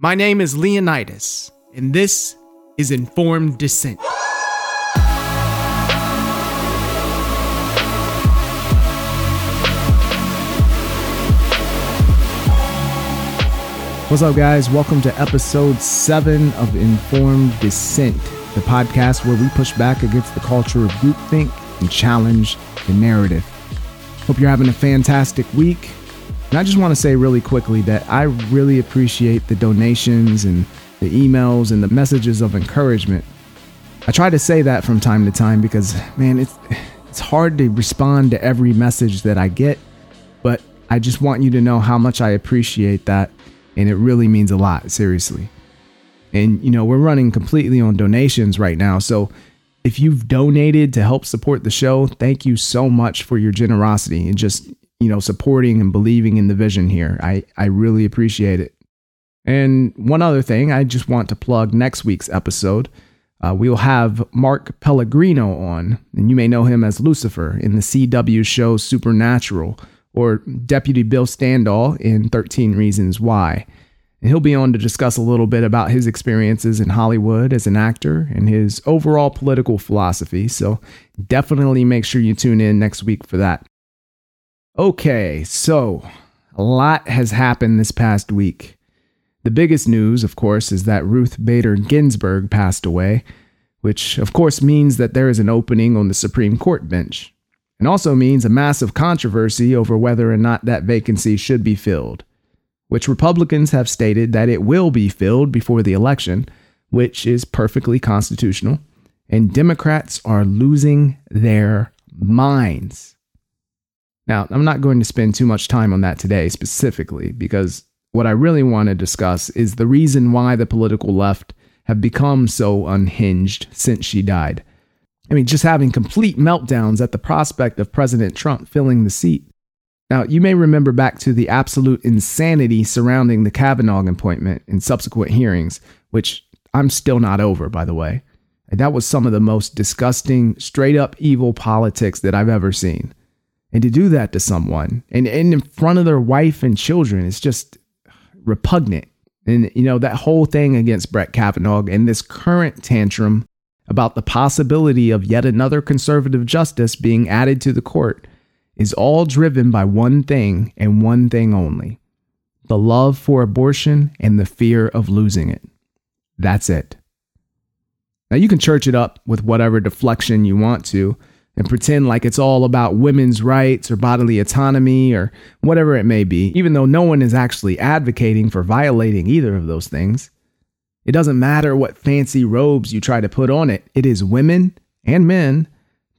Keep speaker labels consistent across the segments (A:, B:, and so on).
A: My name is Leonidas, and this is Informed Dissent. What's up, guys? Welcome to episode seven of Informed Dissent, the podcast where we push back against the culture of groupthink and challenge the narrative. Hope you're having a fantastic week. And I just want to say really quickly that I really appreciate the donations and the emails and the messages of encouragement. I try to say that from time to time because, man, it's it's hard to respond to every message that I get, but I just want you to know how much I appreciate that, and it really means a lot, seriously. And you know, we're running completely on donations right now, so if you've donated to help support the show, thank you so much for your generosity and just you know, supporting and believing in the vision here. I, I really appreciate it. And one other thing, I just want to plug next week's episode. Uh, we'll have Mark Pellegrino on, and you may know him as Lucifer in the CW show Supernatural, or Deputy Bill Standall in 13 Reasons Why. And he'll be on to discuss a little bit about his experiences in Hollywood as an actor and his overall political philosophy. So definitely make sure you tune in next week for that. Okay, so a lot has happened this past week. The biggest news, of course, is that Ruth Bader Ginsburg passed away, which of course means that there is an opening on the Supreme Court bench, and also means a massive controversy over whether or not that vacancy should be filled, which Republicans have stated that it will be filled before the election, which is perfectly constitutional, and Democrats are losing their minds. Now, I'm not going to spend too much time on that today specifically because what I really want to discuss is the reason why the political left have become so unhinged since she died. I mean, just having complete meltdowns at the prospect of President Trump filling the seat. Now, you may remember back to the absolute insanity surrounding the Kavanaugh appointment and subsequent hearings, which I'm still not over, by the way. That was some of the most disgusting, straight up evil politics that I've ever seen. And to do that to someone and, and in front of their wife and children is just repugnant. And, you know, that whole thing against Brett Kavanaugh and this current tantrum about the possibility of yet another conservative justice being added to the court is all driven by one thing and one thing only the love for abortion and the fear of losing it. That's it. Now, you can church it up with whatever deflection you want to, and pretend like it's all about women's rights or bodily autonomy or whatever it may be, even though no one is actually advocating for violating either of those things. It doesn't matter what fancy robes you try to put on it, it is women and men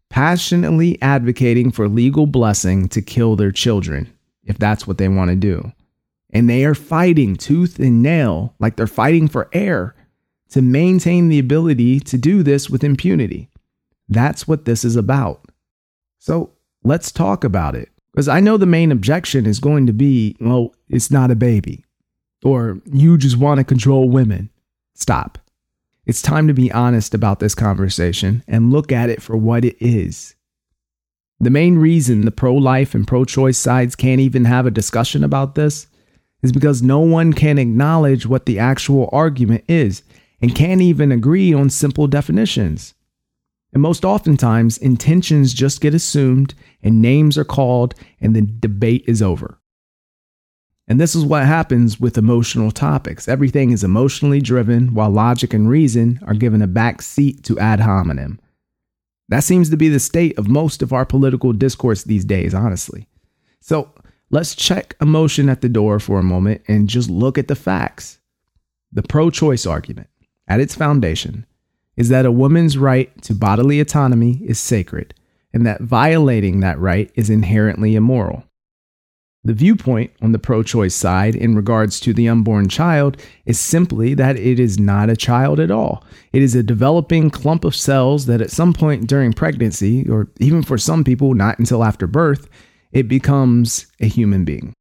A: passionately advocating for legal blessing to kill their children, if that's what they want to do. And they are fighting tooth and nail, like they're fighting for air, to maintain the ability to do this with impunity. That's what this is about. So let's talk about it. Because I know the main objection is going to be, well, it's not a baby. Or you just want to control women. Stop. It's time to be honest about this conversation and look at it for what it is. The main reason the pro life and pro choice sides can't even have a discussion about this is because no one can acknowledge what the actual argument is and can't even agree on simple definitions. And most oftentimes, intentions just get assumed and names are called, and the debate is over. And this is what happens with emotional topics. Everything is emotionally driven, while logic and reason are given a back seat to ad hominem. That seems to be the state of most of our political discourse these days, honestly. So let's check emotion at the door for a moment and just look at the facts. The pro choice argument, at its foundation, is that a woman's right to bodily autonomy is sacred, and that violating that right is inherently immoral. The viewpoint on the pro choice side in regards to the unborn child is simply that it is not a child at all. It is a developing clump of cells that at some point during pregnancy, or even for some people, not until after birth, it becomes a human being.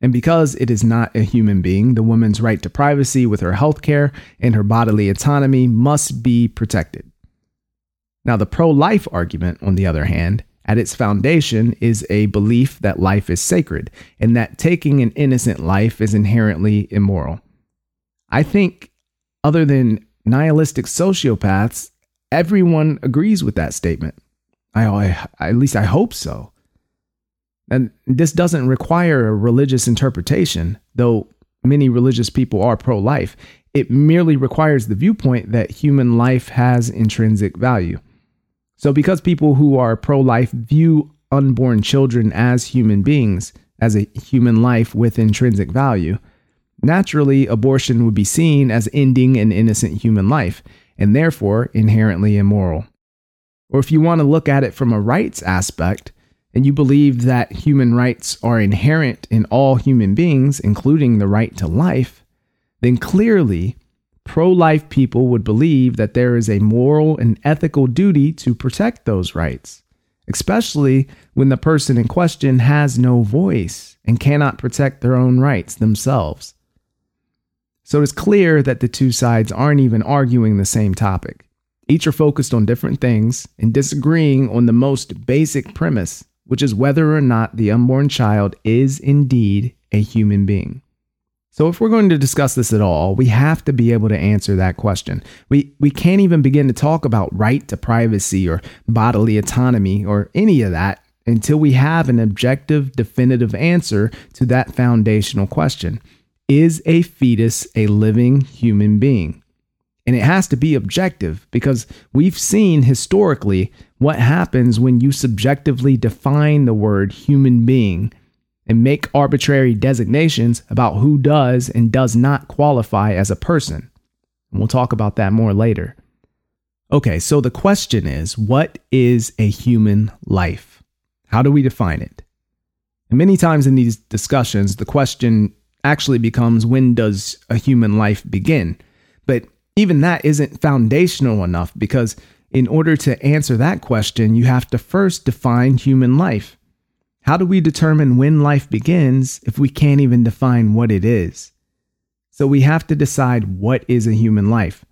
A: And because it is not a human being, the woman's right to privacy with her health care and her bodily autonomy must be protected. Now, the pro life argument, on the other hand, at its foundation is a belief that life is sacred and that taking an innocent life is inherently immoral. I think, other than nihilistic sociopaths, everyone agrees with that statement. I, I, at least I hope so. And this doesn't require a religious interpretation, though many religious people are pro life. It merely requires the viewpoint that human life has intrinsic value. So, because people who are pro life view unborn children as human beings, as a human life with intrinsic value, naturally abortion would be seen as ending an innocent human life and therefore inherently immoral. Or if you want to look at it from a rights aspect, and you believe that human rights are inherent in all human beings, including the right to life, then clearly pro life people would believe that there is a moral and ethical duty to protect those rights, especially when the person in question has no voice and cannot protect their own rights themselves. So it's clear that the two sides aren't even arguing the same topic. Each are focused on different things and disagreeing on the most basic premise which is whether or not the unborn child is indeed a human being. So, if we're going to discuss this at all, we have to be able to answer that question. We, we can't even begin to talk about right to privacy or bodily autonomy or any of that until we have an objective, definitive answer to that foundational question Is a fetus a living human being? And it has to be objective because we've seen historically what happens when you subjectively define the word human being and make arbitrary designations about who does and does not qualify as a person. And we'll talk about that more later. Okay, so the question is what is a human life? How do we define it? And many times in these discussions, the question actually becomes when does a human life begin? But even that isn't foundational enough because in order to answer that question, you have to first define human life. How do we determine when life begins if we can't even define what it is? So we have to decide what is a human life.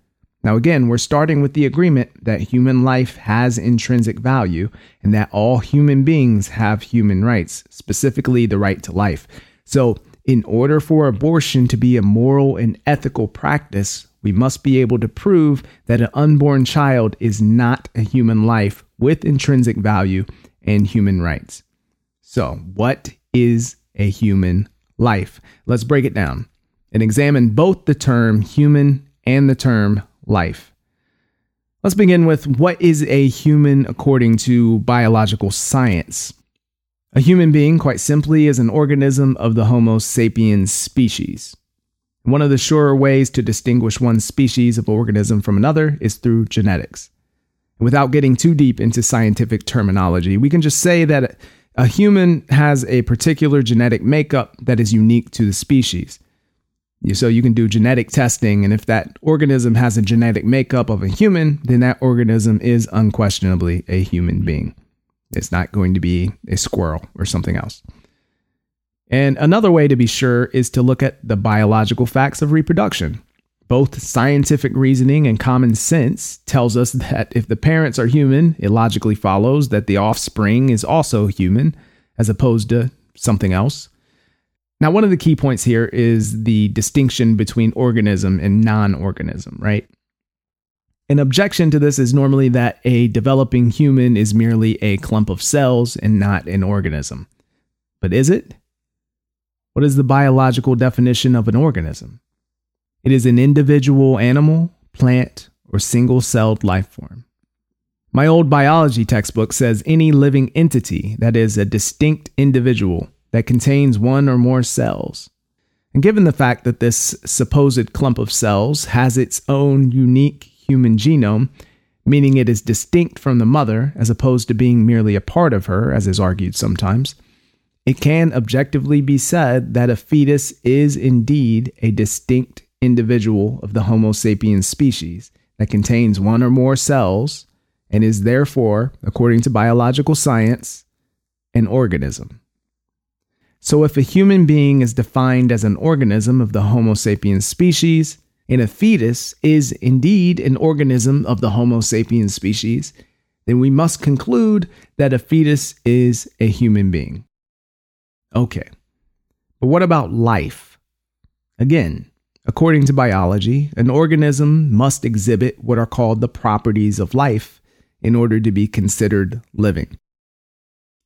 A: Now, again, we're starting with the agreement that human life has intrinsic value and that all human beings have human rights, specifically the right to life. So, in order for abortion to be a moral and ethical practice, we must be able to prove that an unborn child is not a human life with intrinsic value and human rights. So, what is a human life? Let's break it down and examine both the term human and the term life. Let's begin with what is a human according to biological science. A human being, quite simply, is an organism of the Homo sapiens species. One of the surer ways to distinguish one species of organism from another is through genetics. Without getting too deep into scientific terminology, we can just say that a human has a particular genetic makeup that is unique to the species. So you can do genetic testing, and if that organism has a genetic makeup of a human, then that organism is unquestionably a human being. It's not going to be a squirrel or something else. And another way to be sure is to look at the biological facts of reproduction. Both scientific reasoning and common sense tells us that if the parents are human, it logically follows that the offspring is also human as opposed to something else. Now, one of the key points here is the distinction between organism and non organism, right? An objection to this is normally that a developing human is merely a clump of cells and not an organism. But is it? What is the biological definition of an organism? It is an individual animal, plant, or single celled life form. My old biology textbook says any living entity that is a distinct individual that contains one or more cells. And given the fact that this supposed clump of cells has its own unique human genome, meaning it is distinct from the mother as opposed to being merely a part of her, as is argued sometimes, it can objectively be said that a fetus is indeed a distinct individual of the Homo sapiens species that contains one or more cells and is therefore, according to biological science, an organism. So, if a human being is defined as an organism of the Homo sapiens species, and a fetus is indeed an organism of the Homo sapiens species, then we must conclude that a fetus is a human being. Okay. But what about life? Again, According to biology, an organism must exhibit what are called the properties of life in order to be considered living.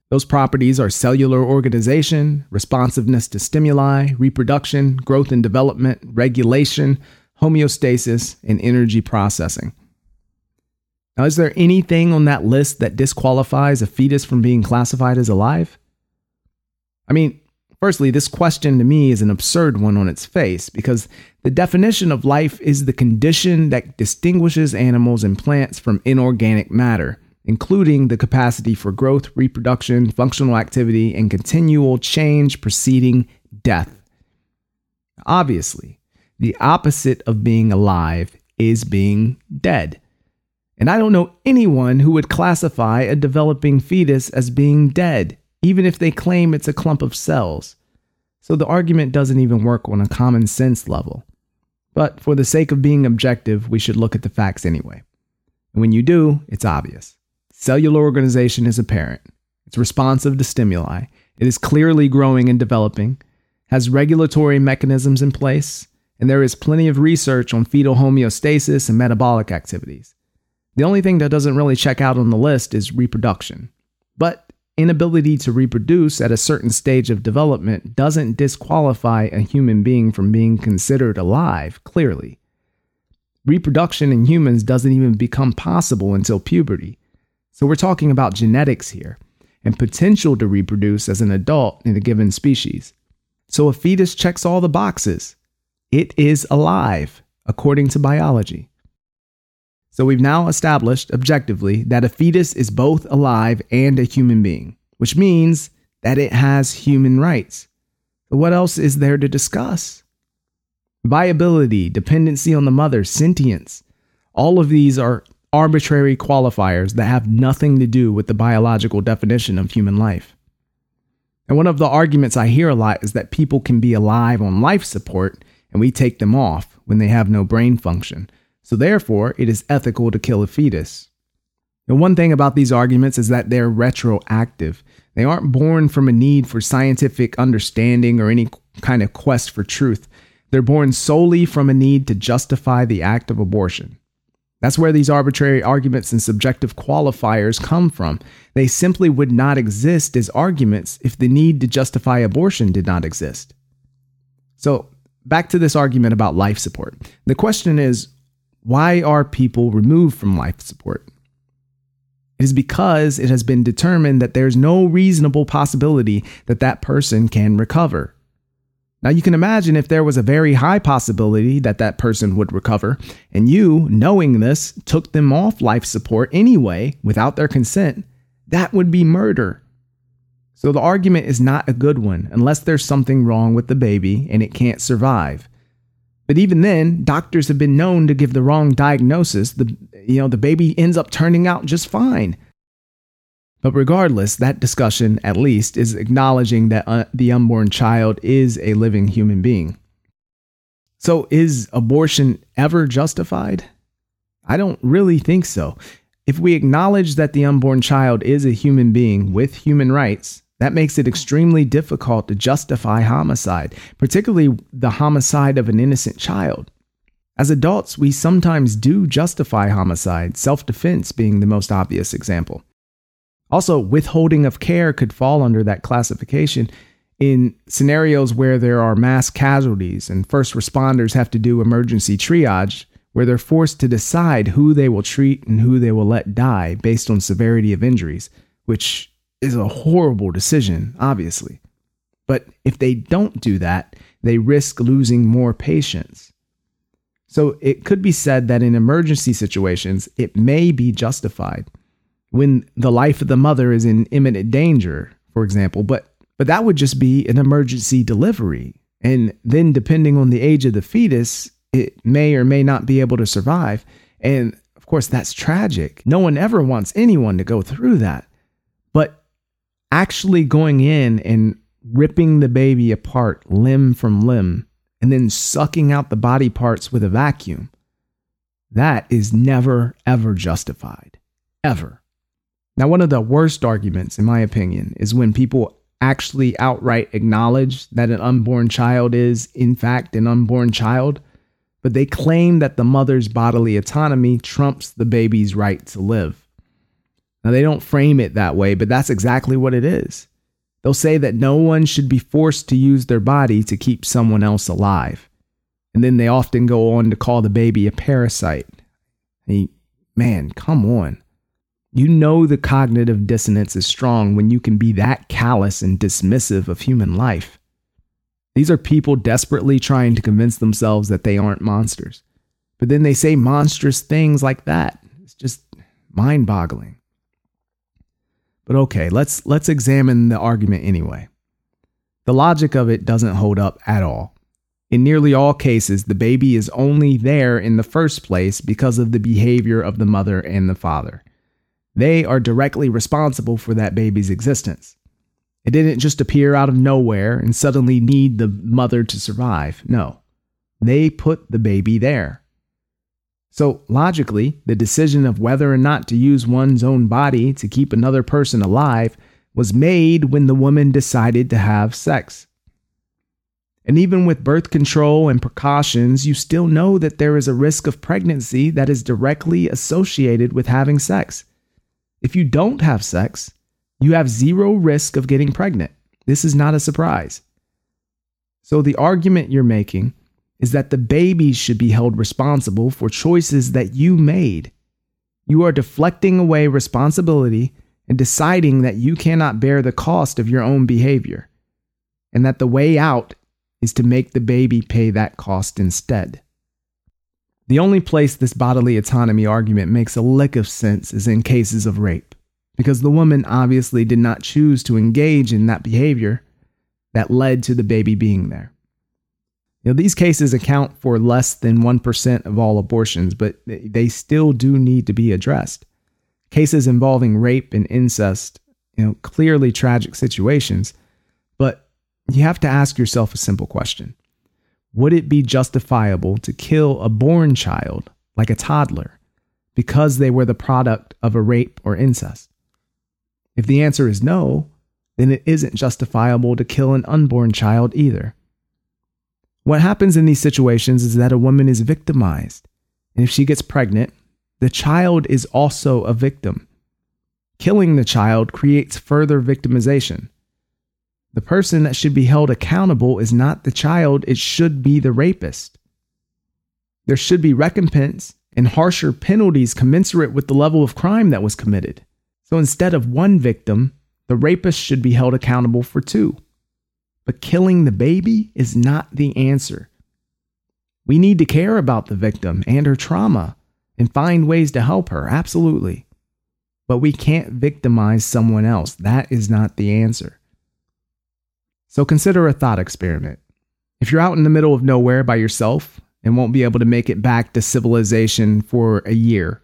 A: Those properties are cellular organization, responsiveness to stimuli, reproduction, growth and development, regulation, homeostasis, and energy processing. Now, is there anything on that list that disqualifies a fetus from being classified as alive? I mean, firstly, this question to me is an absurd one on its face because the definition of life is the condition that distinguishes animals and plants from inorganic matter, including the capacity for growth, reproduction, functional activity, and continual change preceding death. Obviously, the opposite of being alive is being dead. And I don't know anyone who would classify a developing fetus as being dead, even if they claim it's a clump of cells. So the argument doesn't even work on a common sense level. But for the sake of being objective, we should look at the facts anyway. And when you do, it's obvious. Cellular organization is apparent. It's responsive to stimuli. It is clearly growing and developing, has regulatory mechanisms in place, and there is plenty of research on fetal homeostasis and metabolic activities. The only thing that doesn't really check out on the list is reproduction. But inability to reproduce at a certain stage of development doesn't disqualify a human being from being considered alive, clearly. Reproduction in humans doesn't even become possible until puberty. So we're talking about genetics here and potential to reproduce as an adult in a given species. So a fetus checks all the boxes. It is alive, according to biology. So we've now established objectively that a fetus is both alive and a human being, which means that it has human rights. But what else is there to discuss? Viability, dependency on the mother, sentience. All of these are arbitrary qualifiers that have nothing to do with the biological definition of human life. And one of the arguments I hear a lot is that people can be alive on life support and we take them off when they have no brain function. So therefore, it is ethical to kill a fetus. The one thing about these arguments is that they're retroactive. They aren't born from a need for scientific understanding or any kind of quest for truth. They're born solely from a need to justify the act of abortion. That's where these arbitrary arguments and subjective qualifiers come from. They simply would not exist as arguments if the need to justify abortion did not exist. So, back to this argument about life support. The question is why are people removed from life support? It is because it has been determined that there's no reasonable possibility that that person can recover. Now, you can imagine if there was a very high possibility that that person would recover, and you, knowing this, took them off life support anyway without their consent, that would be murder. So the argument is not a good one unless there's something wrong with the baby and it can't survive. But even then, doctors have been known to give the wrong diagnosis. The you know, the baby ends up turning out just fine. But regardless, that discussion, at least, is acknowledging that uh, the unborn child is a living human being. So, is abortion ever justified? I don't really think so. If we acknowledge that the unborn child is a human being with human rights, that makes it extremely difficult to justify homicide, particularly the homicide of an innocent child. As adults, we sometimes do justify homicide, self defense being the most obvious example. Also, withholding of care could fall under that classification in scenarios where there are mass casualties and first responders have to do emergency triage, where they're forced to decide who they will treat and who they will let die based on severity of injuries, which is a horrible decision, obviously. But if they don't do that, they risk losing more patients. So it could be said that in emergency situations, it may be justified when the life of the mother is in imminent danger, for example, but but that would just be an emergency delivery. And then depending on the age of the fetus, it may or may not be able to survive. And of course, that's tragic. No one ever wants anyone to go through that. Actually going in and ripping the baby apart limb from limb and then sucking out the body parts with a vacuum, that is never, ever justified. Ever. Now, one of the worst arguments, in my opinion, is when people actually outright acknowledge that an unborn child is, in fact, an unborn child, but they claim that the mother's bodily autonomy trumps the baby's right to live. Now, they don't frame it that way, but that's exactly what it is. They'll say that no one should be forced to use their body to keep someone else alive. And then they often go on to call the baby a parasite. Hey, man, come on. You know the cognitive dissonance is strong when you can be that callous and dismissive of human life. These are people desperately trying to convince themselves that they aren't monsters. But then they say monstrous things like that. It's just mind boggling. But okay, let's let's examine the argument anyway. The logic of it doesn't hold up at all. In nearly all cases, the baby is only there in the first place because of the behavior of the mother and the father. They are directly responsible for that baby's existence. It didn't just appear out of nowhere and suddenly need the mother to survive. No, they put the baby there. So, logically, the decision of whether or not to use one's own body to keep another person alive was made when the woman decided to have sex. And even with birth control and precautions, you still know that there is a risk of pregnancy that is directly associated with having sex. If you don't have sex, you have zero risk of getting pregnant. This is not a surprise. So, the argument you're making is that the baby should be held responsible for choices that you made. You are deflecting away responsibility and deciding that you cannot bear the cost of your own behavior, and that the way out is to make the baby pay that cost instead. The only place this bodily autonomy argument makes a lick of sense is in cases of rape, because the woman obviously did not choose to engage in that behavior that led to the baby being there. You know, these cases account for less than 1% of all abortions, but they still do need to be addressed. Cases involving rape and incest, you know, clearly tragic situations, but you have to ask yourself a simple question. Would it be justifiable to kill a born child, like a toddler, because they were the product of a rape or incest? If the answer is no, then it isn't justifiable to kill an unborn child either. What happens in these situations is that a woman is victimized. And if she gets pregnant, the child is also a victim. Killing the child creates further victimization. The person that should be held accountable is not the child, it should be the rapist. There should be recompense and harsher penalties commensurate with the level of crime that was committed. So instead of one victim, the rapist should be held accountable for two. But killing the baby is not the answer. We need to care about the victim and her trauma and find ways to help her, absolutely. But we can't victimize someone else. That is not the answer. So consider a thought experiment. If you're out in the middle of nowhere by yourself and won't be able to make it back to civilization for a year,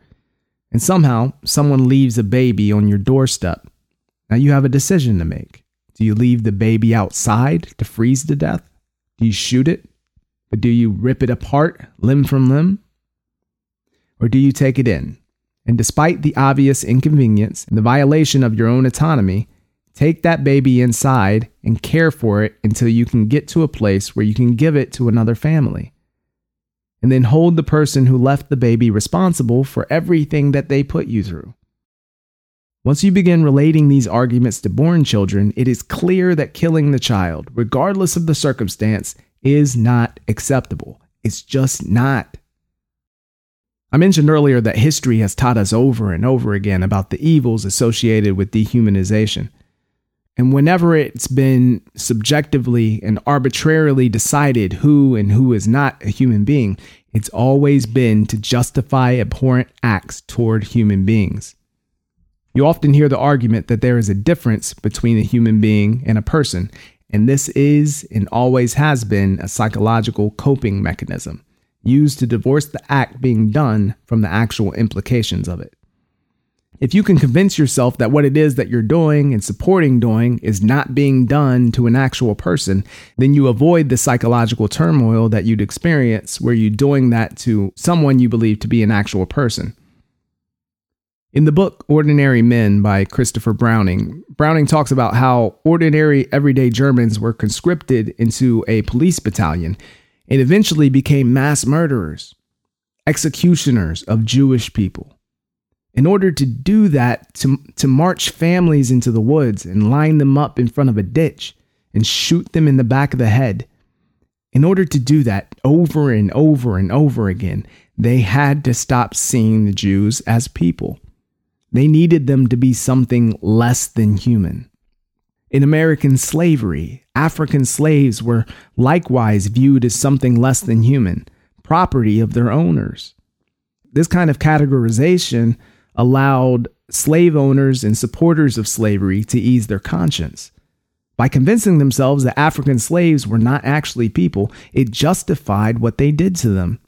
A: and somehow someone leaves a baby on your doorstep, now you have a decision to make. Do you leave the baby outside to freeze to death? Do you shoot it? But do you rip it apart, limb from limb? Or do you take it in? And despite the obvious inconvenience and the violation of your own autonomy, take that baby inside and care for it until you can get to a place where you can give it to another family. And then hold the person who left the baby responsible for everything that they put you through. Once you begin relating these arguments to born children, it is clear that killing the child, regardless of the circumstance, is not acceptable. It's just not. I mentioned earlier that history has taught us over and over again about the evils associated with dehumanization. And whenever it's been subjectively and arbitrarily decided who and who is not a human being, it's always been to justify abhorrent acts toward human beings. You often hear the argument that there is a difference between a human being and a person, and this is and always has been a psychological coping mechanism used to divorce the act being done from the actual implications of it. If you can convince yourself that what it is that you're doing and supporting doing is not being done to an actual person, then you avoid the psychological turmoil that you'd experience where you're doing that to someone you believe to be an actual person. In the book Ordinary Men by Christopher Browning, Browning talks about how ordinary everyday Germans were conscripted into a police battalion. and eventually became mass murderers, executioners of Jewish people. In order to do that, to, to march families into the woods and line them up in front of a ditch and shoot them in the back of the head, in order to do that over and over and over again, they had to stop seeing the Jews as people. They needed them to be something less than human. In American slavery, African slaves were likewise viewed as something less than human, property of their owners. This kind of categorization allowed slave owners and supporters of slavery to ease their conscience. By convincing themselves that African slaves were not actually people, it justified what they did to them.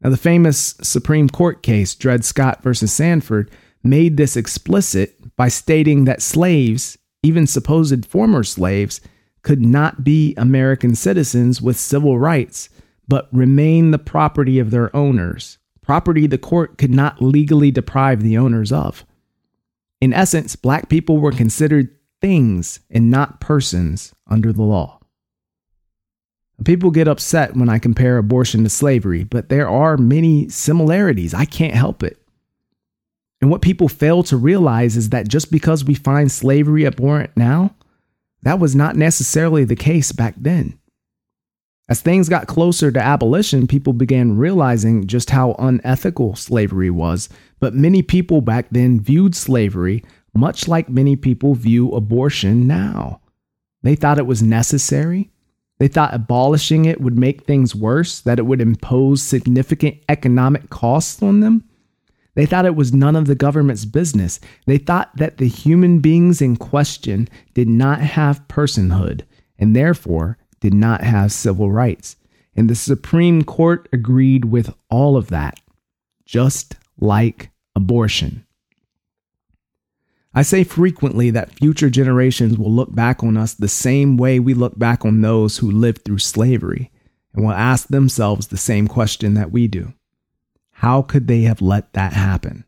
A: Now, the famous Supreme Court case, Dred Scott versus Sandford, made this explicit by stating that slaves, even supposed former slaves, could not be American citizens with civil rights, but remain the property of their owners, property the court could not legally deprive the owners of. In essence, black people were considered things and not persons under the law. People get upset when I compare abortion to slavery, but there are many similarities. I can't help it. And what people fail to realize is that just because we find slavery abhorrent now, that was not necessarily the case back then. As things got closer to abolition, people began realizing just how unethical slavery was. But many people back then viewed slavery much like many people view abortion now. They thought it was necessary. They thought abolishing it would make things worse, that it would impose significant economic costs on them. They thought it was none of the government's business. They thought that the human beings in question did not have personhood and therefore did not have civil rights. And the Supreme Court agreed with all of that, just like abortion. I say frequently that future generations will look back on us the same way we look back on those who lived through slavery and will ask themselves the same question that we do How could they have let that happen?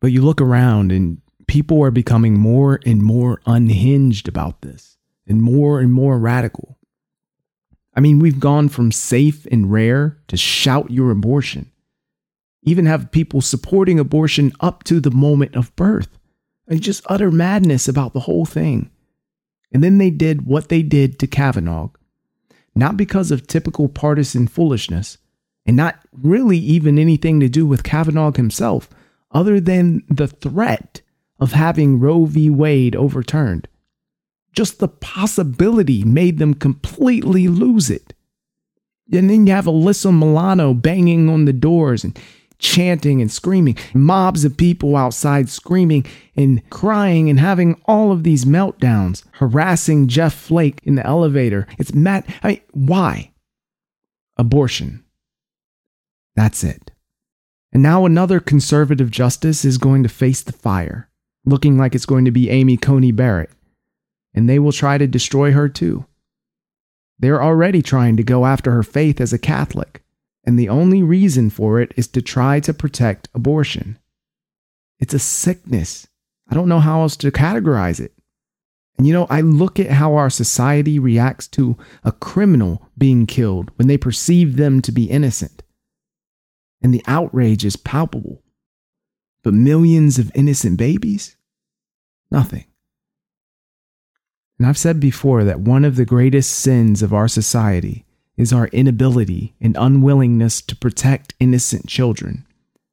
A: But you look around and people are becoming more and more unhinged about this and more and more radical. I mean, we've gone from safe and rare to shout your abortion even have people supporting abortion up to the moment of birth. Like just utter madness about the whole thing. And then they did what they did to Kavanaugh, not because of typical partisan foolishness, and not really even anything to do with Kavanaugh himself, other than the threat of having Roe v. Wade overturned. Just the possibility made them completely lose it. And then you have Alyssa Milano banging on the doors and chanting and screaming, mobs of people outside screaming and crying and having all of these meltdowns, harassing Jeff Flake in the elevator. It's mad. I mean, why? Abortion. That's it. And now another conservative justice is going to face the fire, looking like it's going to be Amy Coney Barrett. And they will try to destroy her too. They're already trying to go after her faith as a Catholic and the only reason for it is to try to protect abortion. It's a sickness. I don't know how else to categorize it. And you know, I look at how our society reacts to a criminal being killed when they perceive them to be innocent. And the outrage is palpable. But millions of innocent babies? Nothing. And I've said before that one of the greatest sins of our society is our inability and unwillingness to protect innocent children,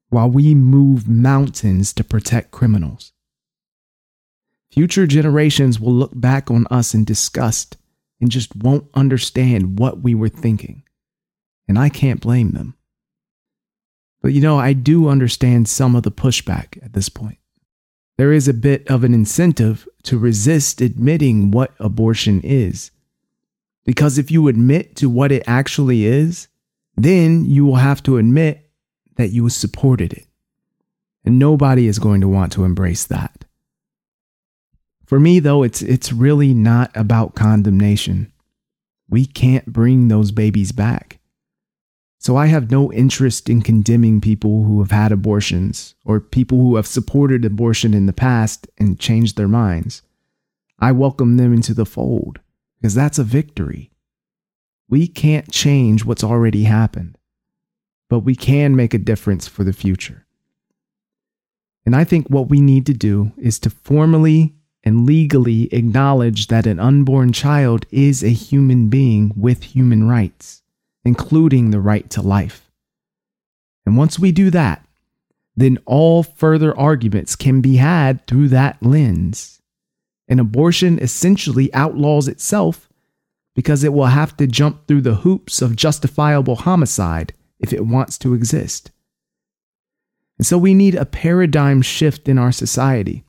A: while we move mountains to protect criminals. Future generations will look back on us in disgust and just won't understand what we were thinking. And I can't blame them. But you know, I do understand some of the pushback at this point. There is a bit of an incentive to resist admitting what abortion is because if you admit to what it actually is, then you will have to admit that you supported it. And nobody is going to want to embrace that. For me, though, it's, it's really not about condemnation. We can't bring those babies back. So I have no interest in condemning people who have had abortions or people who have supported abortion in the past and changed their minds. I welcome them into the fold because that's a victory. We can't change what's already happened, but we can make a difference for the future. And I think what we need to do is to formally and legally acknowledge that an unborn child is a human being with human rights, including the right to life. And once we do that, then all further arguments can be had through that lens. And abortion essentially outlaws itself because it will have to jump through the hoops of justifiable homicide if it wants to exist. And so we need a paradigm shift in our society.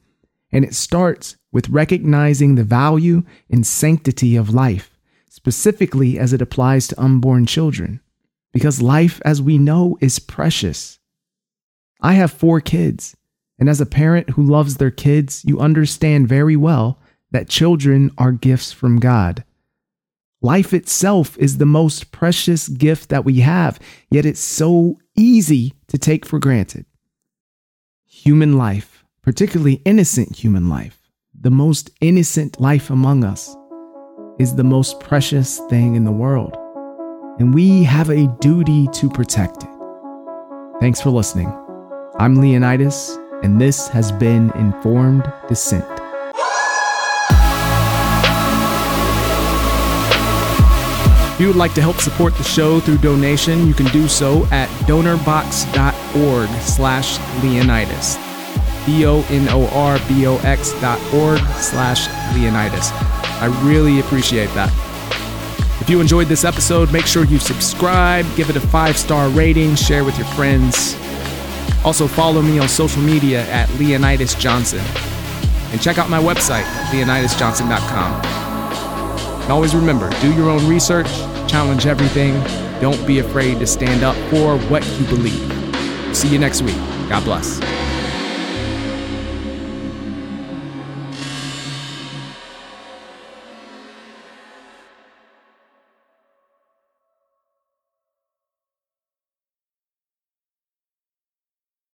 A: And it starts with recognizing the value and sanctity of life, specifically as it applies to unborn children. Because life, as we know, is precious. I have four kids, and as a parent who loves their kids, you understand very well that children are gifts from God. Life itself is the most precious gift that we have, yet it's so easy to take for granted. Human life, particularly innocent human life, the most innocent life among us, is the most precious thing in the world. And we have a duty to protect it. Thanks for listening. I'm Leonidas, and this has been Informed Dissent. If you would like to help support the show through donation, you can do so at donorbox.org slash Leonidas. D-O-N-O-R-B-O-X dot org slash Leonidas. I really appreciate that. If you enjoyed this episode, make sure you subscribe, give it a five-star rating, share with your friends. Also, follow me on social media at Leonidas Johnson. And check out my website, leonidasjohnson.com. And always remember do your own research, challenge everything, don't be afraid to stand up for what you believe. See you next week. God bless.